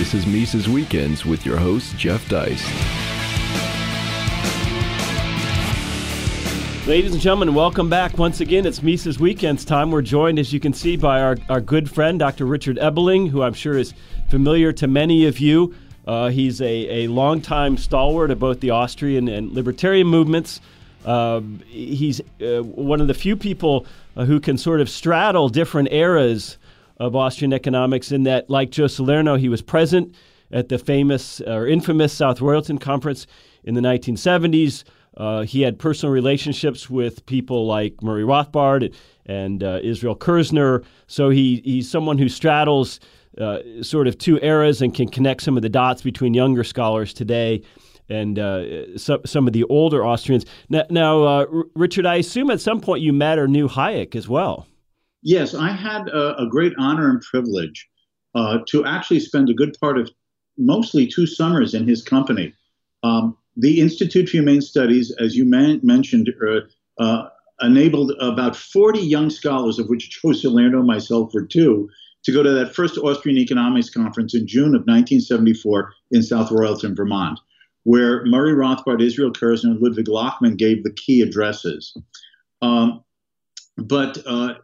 This is Mises Weekends with your host, Jeff Deist. Ladies and gentlemen, welcome back once again. It's Mises Weekends time. We're joined, as you can see, by our, our good friend, Dr. Richard Ebeling, who I'm sure is familiar to many of you. Uh, he's a, a longtime stalwart of both the Austrian and libertarian movements. Uh, he's uh, one of the few people uh, who can sort of straddle different eras of Austrian economics in that, like Joe Salerno, he was present at the famous or infamous South Royalton Conference in the 1970s. Uh, he had personal relationships with people like Murray Rothbard and uh, Israel Kirzner. So he, he's someone who straddles uh, sort of two eras and can connect some of the dots between younger scholars today and uh, so, some of the older Austrians. Now, now uh, Richard, I assume at some point you met or knew Hayek as well. Yes, I had a, a great honor and privilege uh, to actually spend a good part of mostly two summers in his company. Um, the Institute for Humane Studies, as you man- mentioned, uh, uh, enabled about 40 young scholars, of which Joe Salerno and myself were two, to go to that first Austrian Economics Conference in June of 1974 in South Royalton, Vermont, where Murray Rothbard, Israel Kirzner, and Ludwig Lachmann gave the key addresses. Um, but uh,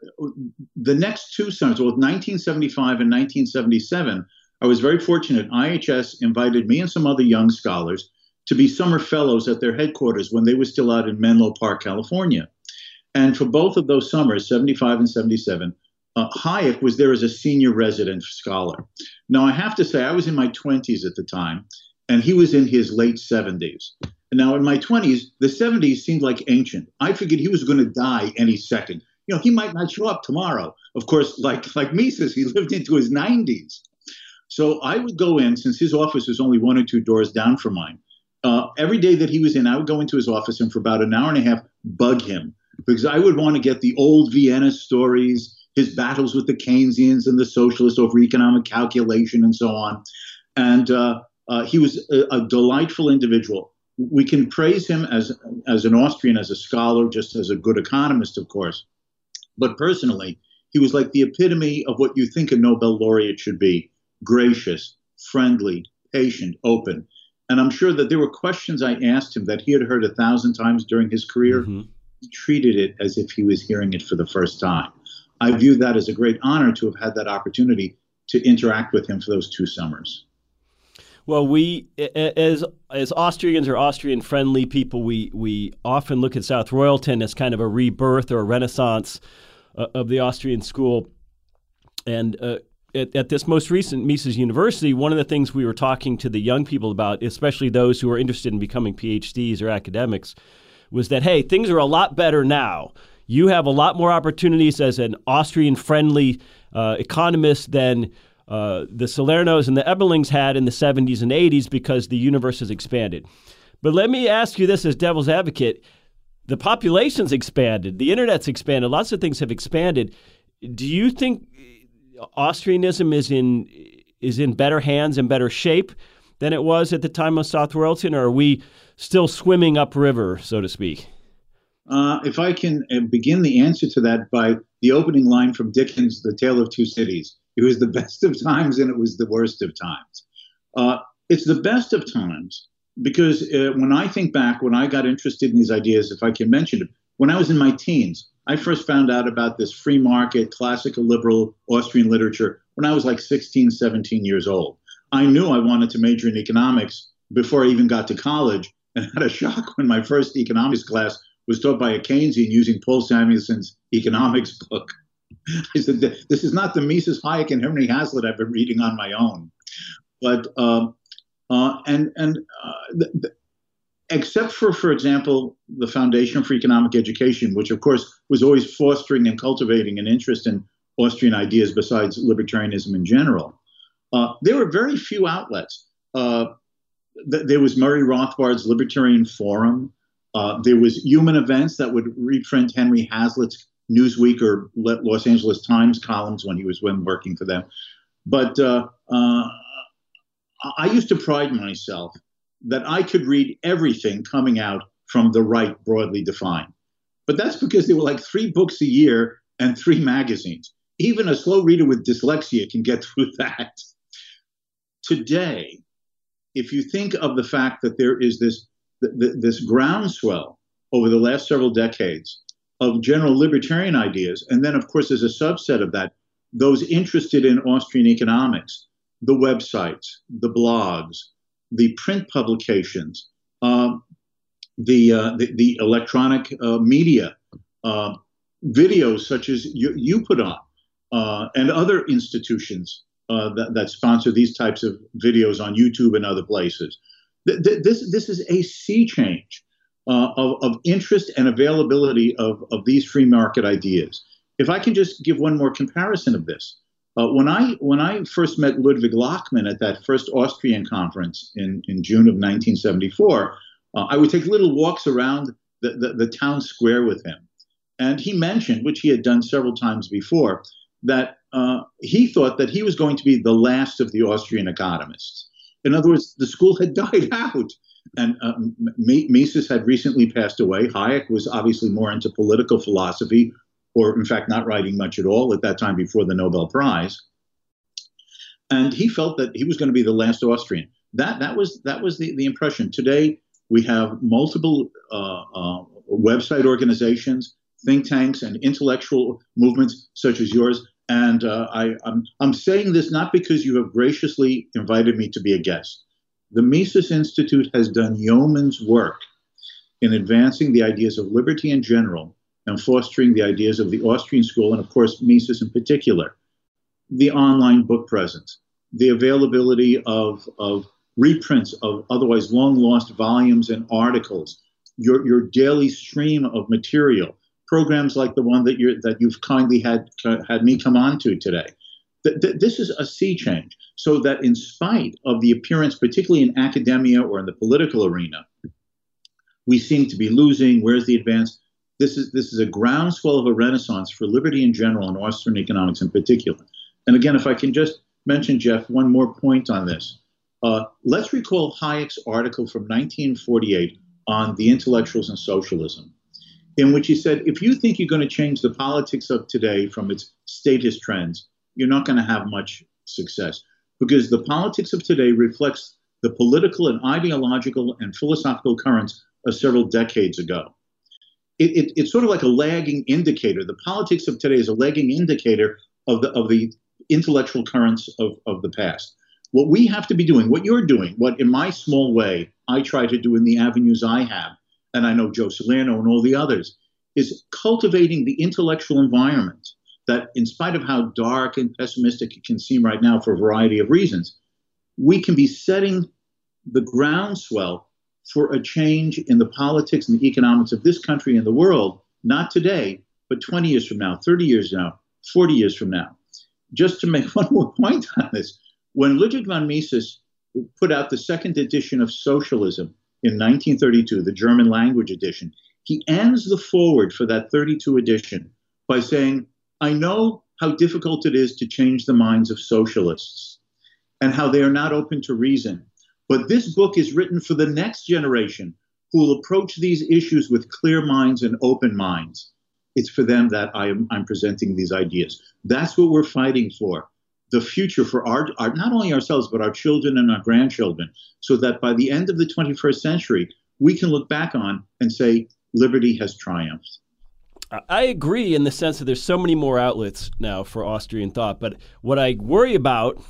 the next two summers, well, 1975 and 1977, I was very fortunate. IHS invited me and some other young scholars to be summer fellows at their headquarters when they were still out in Menlo Park, California. And for both of those summers, 75 and 77, uh, Hayek was there as a senior resident scholar. Now, I have to say, I was in my 20s at the time, and he was in his late 70s. Now, in my 20s, the 70s seemed like ancient. I figured he was going to die any second. You know, he might not show up tomorrow. Of course, like like Mises, he lived into his 90s. So I would go in, since his office was only one or two doors down from mine. Uh, every day that he was in, I would go into his office and for about an hour and a half bug him because I would want to get the old Vienna stories, his battles with the Keynesians and the socialists over economic calculation and so on. And uh, uh, he was a, a, delightful individual. We can praise him as as an Austrian, as a scholar, just as a good economist, of course. But personally, he was like the epitome of what you think a Nobel laureate should be: gracious, friendly, patient, open. And I'm sure that there were questions I asked him that he had heard a thousand times during his career. Mm-hmm. He treated it as if he was hearing it for the first time. I view that as a great honor to have had that opportunity to interact with him for those two summers. Well, we as as Austrians or Austrian friendly people, we we often look at South Royalton as kind of a rebirth or a renaissance uh, of the Austrian school. And uh, at, at, this most recent Mises University, one of the things we were talking to the young people about, especially those who are interested in becoming PhDs or academics, was that hey, things are a lot better now. You have a lot more opportunities as an Austrian friendly uh, economist than uh, the Salernos and the Ebelings had in the 70s and 80s because the universe has expanded. But let me ask you this as devil's advocate the population's expanded, the internet's expanded, lots of things have expanded. Do you think Austrianism is in is in better hands and better shape than it was at the time of South Royalton, or are we still swimming upriver, so to speak? Uh, if I can uh, begin the answer to that by the opening line from Dickens' The Tale of Two Cities. It was the best of times and it was the worst of times. Uh, it's the best of times because uh, when I think back, when I got interested in these ideas, if I can mention it, when I was in my teens, I first found out about this free market, classical liberal Austrian literature when I was like 16, 17 years old. I knew I wanted to major in economics before I even got to college and had a shock when my first economics class was taught by a Keynesian using Paul Samuelson's economics book. I said, this is not the Mises Hayek and Henry Hazlitt I've been reading on my own. But, um, uh, and, and uh, the, the, except for, for example, the Foundation for Economic Education, which of course was always fostering and cultivating an interest in Austrian ideas besides libertarianism in general, uh, there were very few outlets. Uh, th- there was Murray Rothbard's Libertarian Forum. Uh, there was Human Events that would reprint Henry Hazlitt's Newsweek or Los Angeles Times columns when he was when working for them. But uh, uh, I used to pride myself that I could read everything coming out from the right, broadly defined. But that's because there were like three books a year and three magazines. Even a slow reader with dyslexia can get through that. today, if you think of the fact that there is this this groundswell over the last several decades of general libertarian ideas, and then of course as a subset of that, those interested in Austrian economics, the websites, the blogs, the print publications, um, the, uh, the, the electronic uh, media, uh, videos such as you, you put on, uh, and other institutions uh, that, that, sponsor these types of videos on YouTube and other places. Th- th- this this is a sea change uh, of, of interest and availability of, of these free market ideas. If I can just give one more comparison of this, uh, when I when I first met Ludwig Lachmann at that first Austrian conference in, in June of 1974, uh, I would take little walks around the, the, the, town square with him. And he mentioned, which he had done several times before, that uh, he thought that he was going to be the last of the Austrian economists. In other words, the school had died out. And uh, Mises had recently passed away. Hayek was obviously more into political philosophy, or in fact, not writing much at all at that time before the Nobel Prize. And he felt that he was going to be the last Austrian. That that was that was the, the impression. Today we have multiple uh, uh, website organizations, think tanks, and intellectual movements such as yours. And uh, I, I'm, I'm saying this not because you have graciously invited me to be a guest. The Mises Institute has done yeoman's work in advancing the ideas of liberty in general and fostering the ideas of the Austrian school, and of course, Mises in particular. The online book presence, the availability of, of reprints of otherwise long lost volumes and articles, your, your daily stream of material, programs like the one that, you're, that you've kindly had, had me come on to today. Th- th- this is a sea change. So that in spite of the appearance, particularly in academia or in the political arena, we seem to be losing. Where's the advance? this is this is a groundswell of a renaissance for liberty in general and Austrian economics in particular. And again, if I can just mention, Jeff, one more point on this. Uh, let's recall Hayek's article from 1948 on the intellectuals and socialism, in which he said, if you think you're going to change the politics of today from its statist trends, you're not going to have much success because the politics of today reflects the political and ideological and philosophical currents of several decades ago it, it, it's sort of like a lagging indicator. The politics of today is a lagging indicator of the of the intellectual currents of, of the past. What we have to be doing, what you're doing, what in my small way I try to do in the avenues I have, and I know Joe Salerno and all the others, is cultivating the intellectual environment that, in spite of how dark and pessimistic it can seem right now for a variety of reasons, we can be setting the groundswell for a change in the politics and the economics of this country and the world, not today, but 20 years from now, 30 years from now, 40 years from now. Just to make one more point on this, when Ludwig von Mises put out the second edition of Socialism in 1932, the German language edition, he ends the foreword for that 32 edition by saying, I know how difficult it is to change the minds of socialists and how they are not open to reason but this book is written for the next generation who will approach these issues with clear minds and open minds. It's for them that I am, I'm presenting these ideas. That's what we're fighting for. The future for our, our, not only ourselves, but our children and our grandchildren, so that by the end of the 21st century, we can look back on and say, liberty has triumphed. I agree in the sense that there's so many more outlets now for Austrian thought. But what I worry about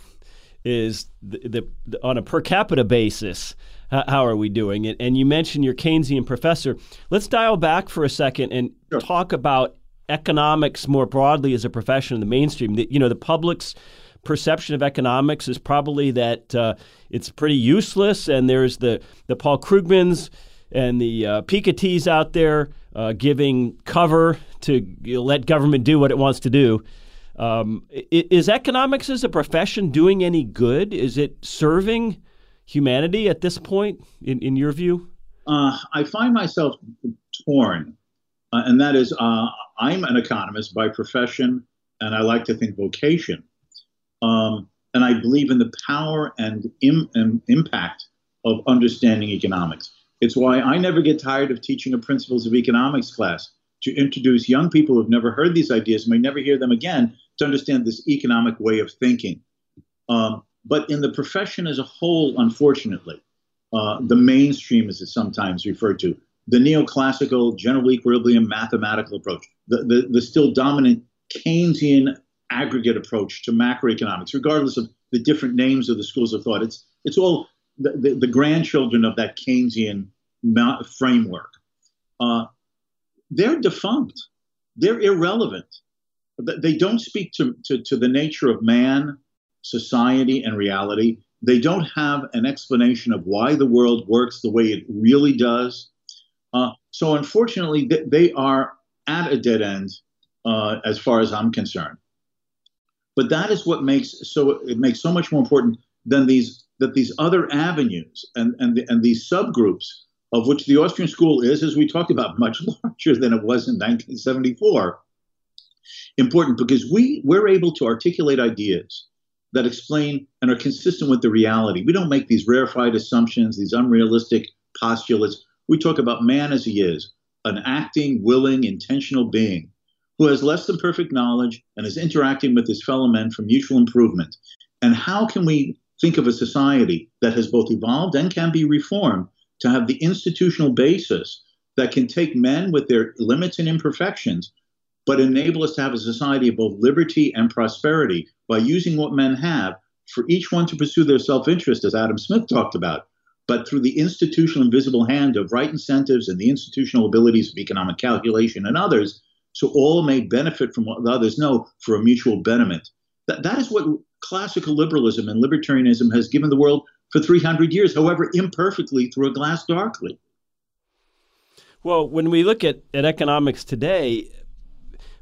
is the, the, on a per capita basis. How, are we doing it? And you mentioned your Keynesian professor. Let's dial back for a second and sure. talk about economics more broadly as a profession in the mainstream. The, you know, the public's perception of economics is probably that uh, it's pretty useless, and there's the the Paul Krugmans and the uh, Pikettys out there uh, giving cover to you know, let government do what it wants to do. Um, is economics as a profession doing any good? Is it serving humanity at this point, in, in your view? Uh, I find myself torn, uh, and that is uh, I'm an economist by profession, and I like to think vocation. Um, and I believe in the power and, Im- and impact of understanding economics. It's why I never get tired of teaching a principles of economics class to introduce young people who've never heard these ideas, and may never hear them again, to understand this economic way of thinking. Um, but in the profession as a whole, unfortunately, uh, the mainstream, as it's sometimes referred to, the neoclassical general equilibrium mathematical approach, the, the, the still dominant Keynesian aggregate approach to macroeconomics, regardless of the different names of the schools of thought. It's, it's all the, the, the grandchildren of that Keynesian framework. Uh, they're defunct. They're irrelevant. They don't speak to, to, to the nature of man, society, and reality. They don't have an explanation of why the world works the way it really does. Uh, so, unfortunately, th- they are at a dead end uh, as far as I'm concerned. But that is what makes so it makes so much more important than these that these other avenues and and the, and these subgroups of which the Austrian school is, as we talked about, much larger than it was in 1974. Important because we we're able to articulate ideas that explain and are consistent with the reality. We don't make these rarefied assumptions, these unrealistic postulates. We talk about man as he is, an acting, willing, intentional being who has less than perfect knowledge and is interacting with his fellow men for mutual improvement. And how can we think of a society that has both evolved and can be reformed to have the institutional basis that can take men with their limits and imperfections, but enable us to have a society of both liberty and prosperity by using what men have for each one to pursue their self interest, as Adam Smith talked about, but through the institutional invisible hand of right incentives and the institutional abilities of economic calculation and others, so all may benefit from what the others know for a mutual betterment. That, that is what classical liberalism and libertarianism has given the world for 300 years, however imperfectly through a glass darkly. Well, when we look at, at economics today,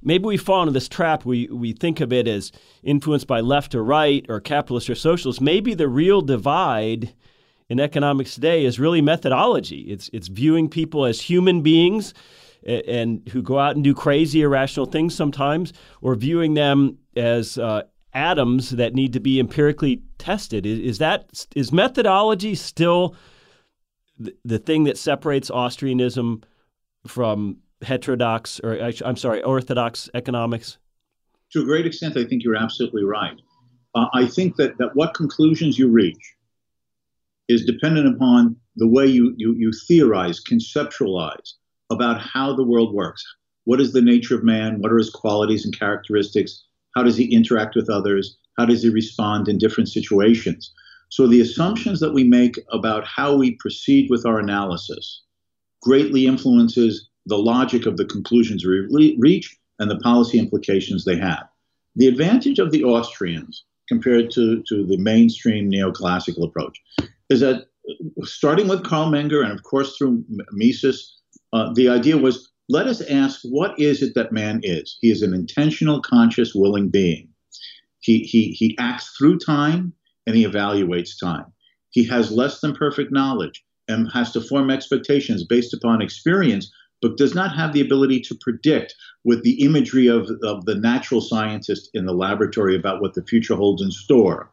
maybe we fall into this trap. We, we think of it as influenced by left or right or capitalist or socialist. Maybe the real divide in economics today is really methodology. It's, it's viewing people as human beings and who go out and do crazy, irrational things sometimes, or viewing them as uh, atoms that need to be empirically tested. Is, is that is methodology still the, the thing that separates Austrianism from heterodox, or I'm sorry, orthodox economics? To a great extent, I think you're absolutely right. Uh, I think that, that what conclusions you reach is dependent upon the way you, you, you theorize, conceptualize, about how the world works. What is the nature of man? What are his qualities and characteristics? How does he interact with others? How does he respond in different situations? So the assumptions that we make about how we proceed with our analysis greatly influences the logic of the conclusions we reach and the policy implications they have. The advantage of the Austrians compared to, to the mainstream neoclassical approach is that starting with Carl Menger and of course through Mises uh, the idea was let us ask what is it that man is? He is an intentional, conscious, willing being. He, he, he acts through time and he evaluates time. He has less than perfect knowledge and has to form expectations based upon experience, but does not have the ability to predict with the imagery of, of the natural scientist in the laboratory about what the future holds in store.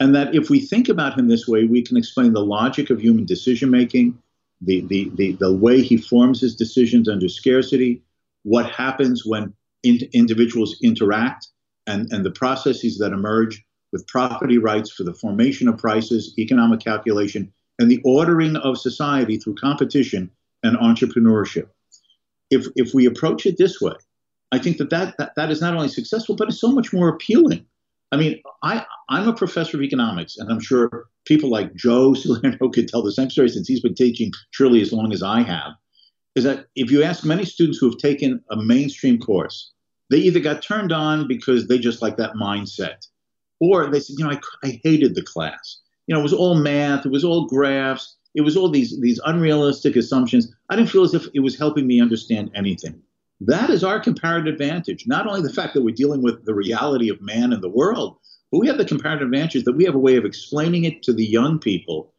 And that if we think about him this way, we can explain the logic of human decision making, the, the, the, the way he forms his decisions under scarcity, what happens when in, individuals interact, and, and the processes that emerge with property rights for the formation of prices, economic calculation, and the ordering of society through competition and entrepreneurship. If, if we approach it this way, I think that that, that that is not only successful, but it's so much more appealing. I mean, I, I'm a professor of economics, and I'm sure people like Joe Salerno could tell the same story since he's been teaching surely as long as I have, is that if you ask many students who have taken a mainstream course, they either got turned on because they just like that mindset, or they said, you know, I, I hated the class. You know, it was all math, it was all graphs, it was all these these unrealistic assumptions. I didn't feel as if it was helping me understand anything. That is our comparative advantage. Not only the fact that we're dealing with the reality of man and the world, but we have the comparative advantage that we have a way of explaining it to the young people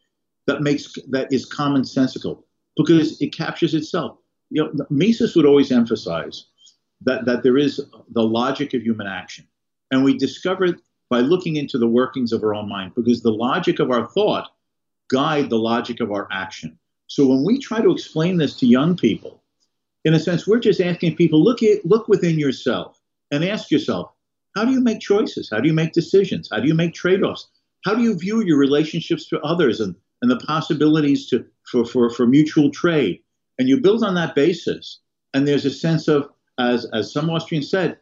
that makes that is commonsensical because it captures itself. You know, Mises would always emphasize that, that there is the logic of human action. And we discover it by looking into the workings of our own mind because the logic of our thought guide the logic of our action. So when we try to explain this to young people, in a sense, we're just asking people look at, look within yourself and ask yourself, how do you make choices? How do you make decisions? How do you make trade offs? How do you view your relationships to others and, and the possibilities to, for, for, for mutual trade? And you build on that basis. And there's a sense of, as, as some Austrians said,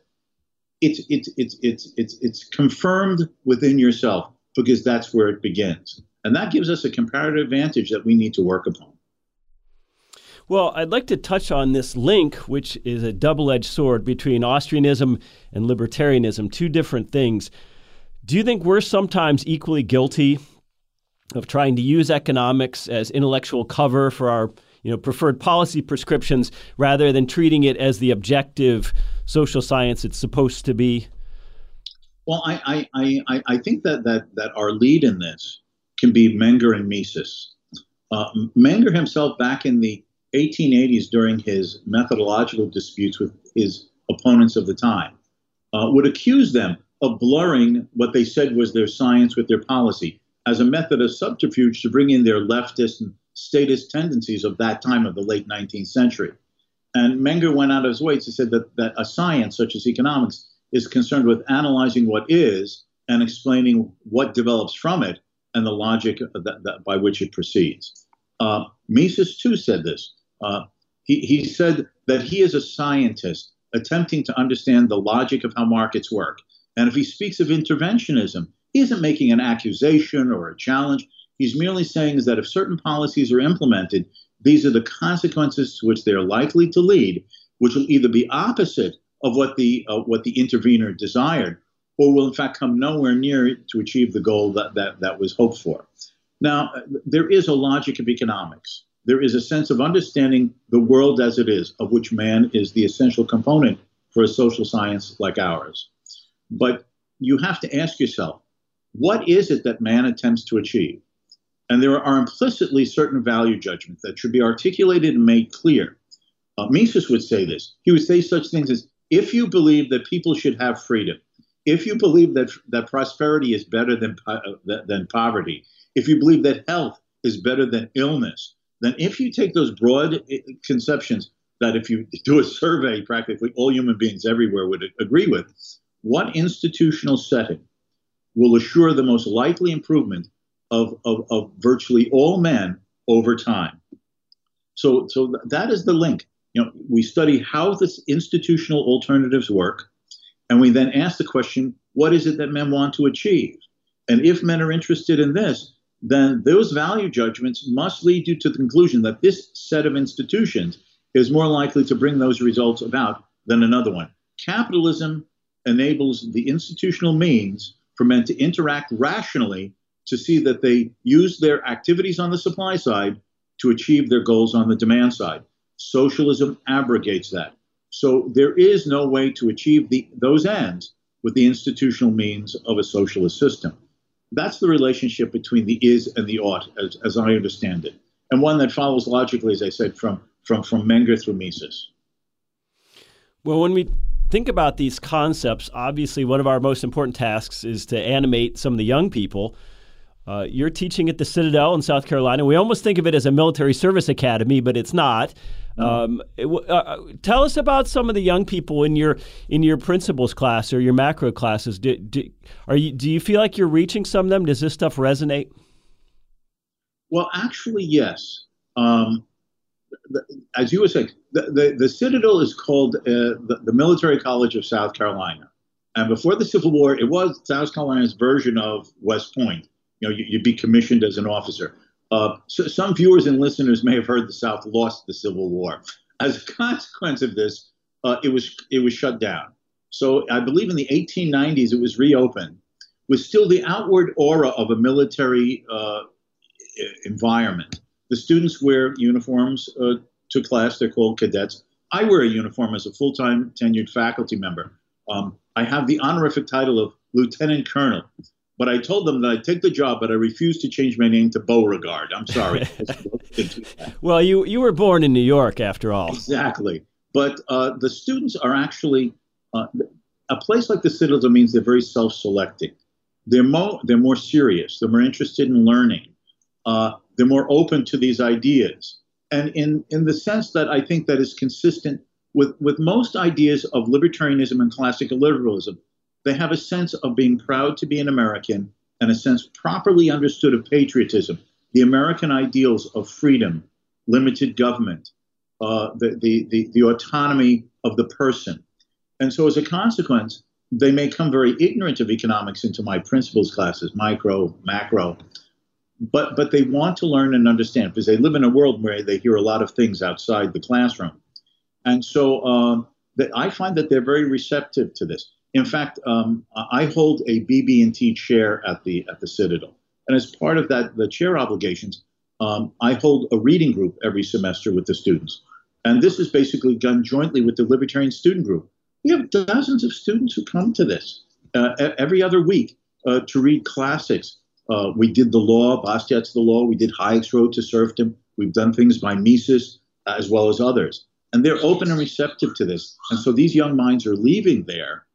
it's, it's, it's, it's, it's, it's confirmed within yourself because that's where it begins. And that gives us a comparative advantage that we need to work upon. Well, I'd like to touch on this link, which is a double edged sword between Austrianism and libertarianism, two different things. Do you think we're sometimes equally guilty of trying to use economics as intellectual cover for our you know, preferred policy prescriptions rather than treating it as the objective social science it's supposed to be? Well, I, I, I, I think that, that, that our lead in this can be Menger and Mises. Uh, Menger himself, back in the 1880s, during his methodological disputes with his opponents of the time, uh, would accuse them of blurring what they said was their science with their policy as a method of subterfuge to bring in their leftist and statist tendencies of that time of the late 19th century. And Menger went out of his way to say that, that a science such as economics is concerned with analyzing what is and explaining what develops from it and the logic that, that, by which it proceeds. Uh, Mises, too, said this. Uh, he, he said that he is a scientist attempting to understand the logic of how markets work. And if he speaks of interventionism, he isn't making an accusation or a challenge. He's merely saying that if certain policies are implemented, these are the consequences to which they are likely to lead, which will either be opposite of what the uh, what the intervener desired, or will in fact come nowhere near to achieve the goal that, that, that was hoped for. Now, there is a logic of economics. There is a sense of understanding the world as it is, of which man is the essential component for a social science like ours. But you have to ask yourself, what is it that man attempts to achieve? And there are implicitly certain value judgments that should be articulated and made clear. Uh, Mises would say this. He would say such things as if you believe that people should have freedom, if you believe that that prosperity is better than uh, than poverty, if you believe that health is better than illness, then if you take those broad uh, conceptions that if you do a survey, practically all human beings everywhere would agree with, what institutional setting will assure the most likely improvement of, of, of virtually all men over time? So, so that is the link. You know, we study how this institutional alternatives work, and we then ask the question, what is it that men want to achieve? And if men are interested in this, then those value judgments must lead you to the conclusion that this set of institutions is more likely to bring those results about than another one. Capitalism enables the institutional means for men to interact rationally to see that they use their activities on the supply side to achieve their goals on the demand side. Socialism abrogates that. So there is no way to achieve the, those ends with the institutional means of a socialist system. That's the relationship between the is and the ought, as, as I understand it, and one that follows logically, as I said, from, from, from Menger through Mises. Well, when we think about these concepts, obviously one of our most important tasks is to animate some of the young people uh, you're teaching at the Citadel in South Carolina. We almost think of it as a military service academy, but it's not. Um, it, uh, uh, tell us about some of the young people in your in your principles class or your macro classes. Do, do, are you do you feel like you're reaching some of them? Does this stuff resonate? Well, actually, yes. Um, the, as you were saying, the, the, the Citadel is called uh, the, the Military College of South Carolina. And before the Civil War, it was South Carolina's version of West Point you know, you, would be commissioned as an officer. Uh, so some viewers and listeners may have heard the South lost the Civil War. As a consequence of this, uh, it was it was shut down. So I believe in the 1890s it was reopened with still the outward aura of a military uh, environment. The students wear uniforms uh, to class; they're called cadets. I wear a uniform as a full-time tenured faculty member. Um, I have the honorific title of lieutenant colonel. But I told them that I'd take the job, but I refused to change my name to Beauregard. I'm sorry. well, you you were born in New York, after all. Exactly. But uh, the students are actually uh, a place like the Citadel means they're very self-selecting. They're more they're more serious. They're more interested in learning. Uh, they're more open to these ideas, and in in the sense that I think that is consistent with with most ideas of libertarianism and classical liberalism they have a sense of being proud to be an American and a sense properly understood of patriotism, the American ideals of freedom, limited government, uh, the, the, the, the autonomy of the person. And so, as a consequence, they may come very ignorant of economics into my principles classes, micro, macro, but but they want to learn and understand because they live in a world where they hear a lot of things outside the classroom, and so um, that I find that they're very receptive to this. In fact, um, I hold a BB&T chair at the at the Citadel, and as part of that, the chair obligations, um, I hold a reading group every semester with the students, and this is basically done jointly with the Libertarian Student Group. We have dozens of students who come to this uh, every other week uh, to read classics. Uh, we did the law, Bastiat's the law. We did Hayek's Road to Serfdom. We've done things by Mises as well as others. And they're open and receptive to this. And so these young minds are leaving there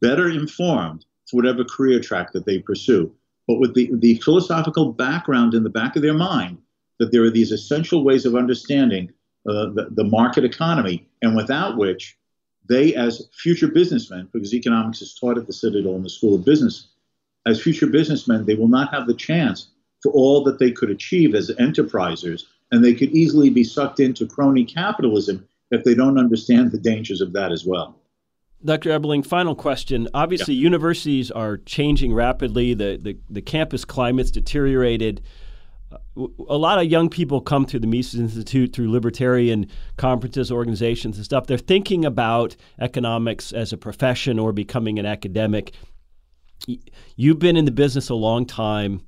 better informed for whatever career track that they pursue, but with the, the philosophical background in the back of their mind that there are these essential ways of understanding uh, the, the market economy, and without which they, as future businessmen, because economics is taught at the Citadel and the School of Business, as future businessmen, they will not have the chance for all that they could achieve as enterprisers, and they could easily be sucked into crony capitalism if they don't understand the dangers of that as well. Dr. Ebeling, final question. Obviously, yeah. universities are changing rapidly. The, the, the campus climate's deteriorated. A lot of young people come to the Mises Institute through libertarian conferences, organizations, and stuff. They're thinking about economics as a profession or becoming an academic. You've been in the business a long time.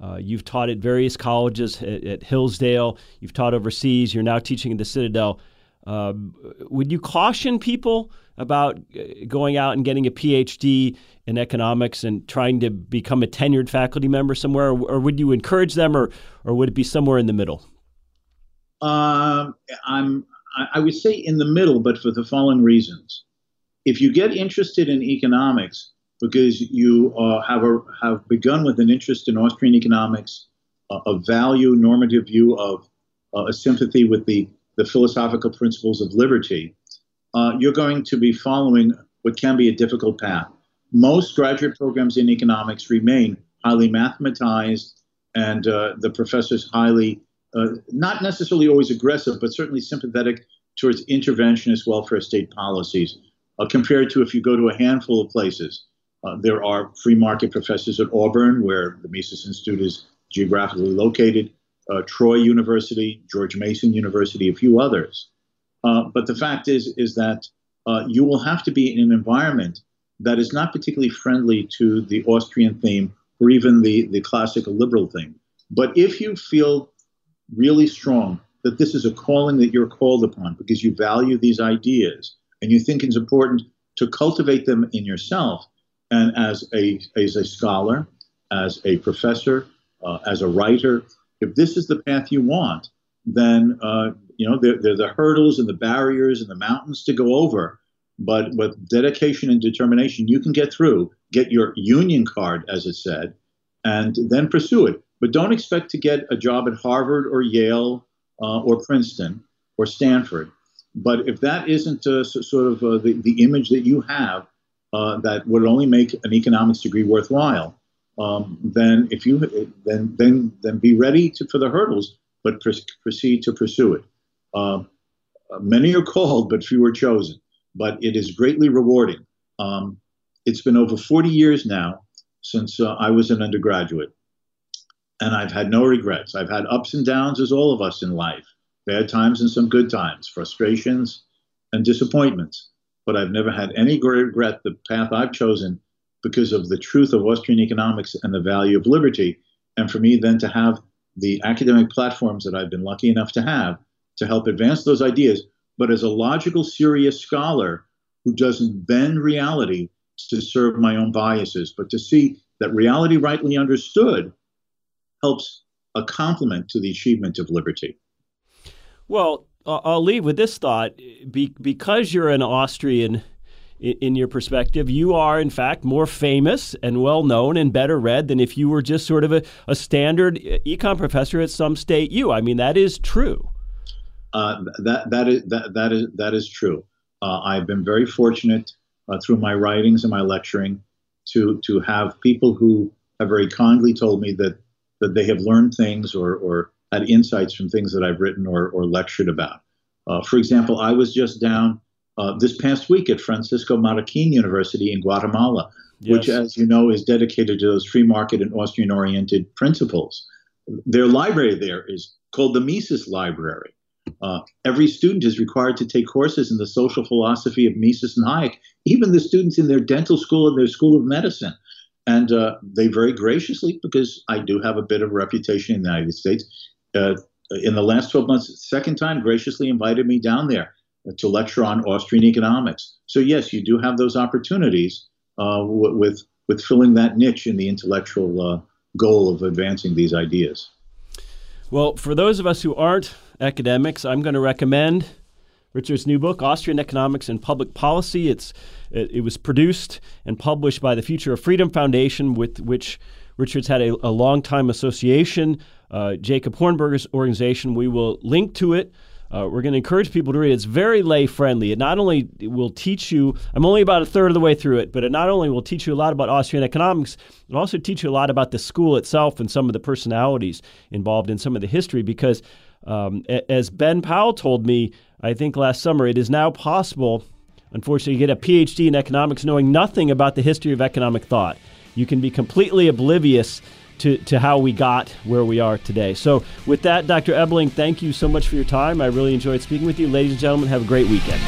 Uh, you've taught at various colleges at, at, Hillsdale. You've taught overseas. You're now teaching at the Citadel. Uh, would you caution people about uh, going out and getting a PhD in economics and trying to become a tenured faculty member somewhere, or, or would you encourage them, or or would it be somewhere in the middle? Uh, I'm I would say in the middle, but for the following reasons. If you get interested in economics because you uh, have a, have begun with an interest in Austrian economics, uh, a value normative view of uh, a sympathy with the the philosophical principles of liberty, uh, you're going to be following what can be a difficult path. Most graduate programs in economics remain highly mathematized, and uh, the professors highly, uh, not necessarily always aggressive, but certainly sympathetic towards interventionist welfare state policies, uh, compared to if you go to a handful of places. Uh, there are free market professors at Auburn, where the Mises Institute is geographically located, uh, Troy University, George Mason University, a few others. Uh, but the fact is, is that uh, you will have to be in an environment that is not particularly friendly to the Austrian theme or even the, the classical liberal theme. But if you feel really strong that this is a calling that you're called upon because you value these ideas and you think it's important to cultivate them in yourself and as a, as a scholar, as a professor, uh, as a writer, if this is the path you want, then uh, you know there, there are the hurdles and the barriers and the mountains to go over. But with dedication and determination, you can get through. Get your union card, as it said, and then pursue it. But don't expect to get a job at Harvard or Yale uh, or Princeton or Stanford. But if that isn't uh, sort of uh, the, the image that you have uh, that would only make an economics degree worthwhile, um, then if you then then then be ready to, for the hurdles but pr- proceed to pursue it. Uh, many are called, but few are chosen. But it is greatly rewarding. Um, it's been over 40 years now since uh, I was an undergraduate, and I've had no regrets. I've had ups and downs, as all of us in life, bad times and some good times, frustrations and disappointments. But I've never had any regret the path I've chosen because of the truth of Austrian economics and the value of liberty. And for me, then to have the academic platforms that I've been lucky enough to have to help advance those ideas, but as a logical, serious scholar who doesn't bend reality to serve my own biases, but to see that reality rightly understood helps a complement to the achievement of liberty. Well, I'll leave with this thought. Be- because you're an Austrian in your perspective, you are in fact more famous and well known and better read than if you were just sort of a, a standard econ professor at some state U. I mean, that is true. Uh, that that is that that is that is true. Uh, I've been very fortunate uh, through my writings and my lecturing to to have people who have very kindly told me that that they have learned things or or had insights from things that I've written or or lectured about. Uh, for example, I was just down uh, this past week at Francisco Marroquin University in Guatemala, yes. which, as you know, is dedicated to those free market and Austrian oriented principles. Their library there is called the Mises Library. Uh, every student is required to take courses in the social philosophy of Mises and Hayek, even the students in their dental school and their school of medicine. And uh, they very graciously, because I do have a bit of a reputation in the United States, uh, in the last 12 months, second time, graciously invited me down there to lecture on Austrian economics. So yes, you do have those opportunities uh, with with filling that niche in the intellectual uh, goal of advancing these ideas. Well, for those of us who aren't academics, I'm going to recommend Richard's new book, Austrian Economics and Public Policy. It's it, it was produced and published by the Future of Freedom Foundation, with which Richard's had a, a long time association. Uh, Jacob Hornberger's organization. We will link to it uh, we're going to encourage people to read it. It's very lay friendly. It not only will teach you, I'm only about a third of the way through it, but it not only will teach you a lot about Austrian economics, it'll also teach you a lot about the school itself and some of the personalities involved in some of the history. Because um, as Ben Powell told me, I think last summer, it is now possible, unfortunately, to get a PhD in economics knowing nothing about the history of economic thought. You can be completely oblivious to, to how we got where we are today. So, with that, Dr. Ebeling, thank you so much for your time. I really enjoyed speaking with you. Ladies and gentlemen, have a great weekend.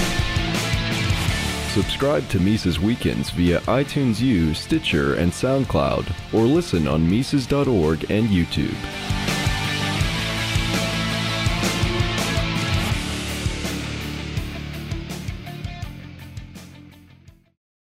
Subscribe to Mises Weekends via iTunes U, Stitcher, and SoundCloud, or listen on Mises.org and YouTube.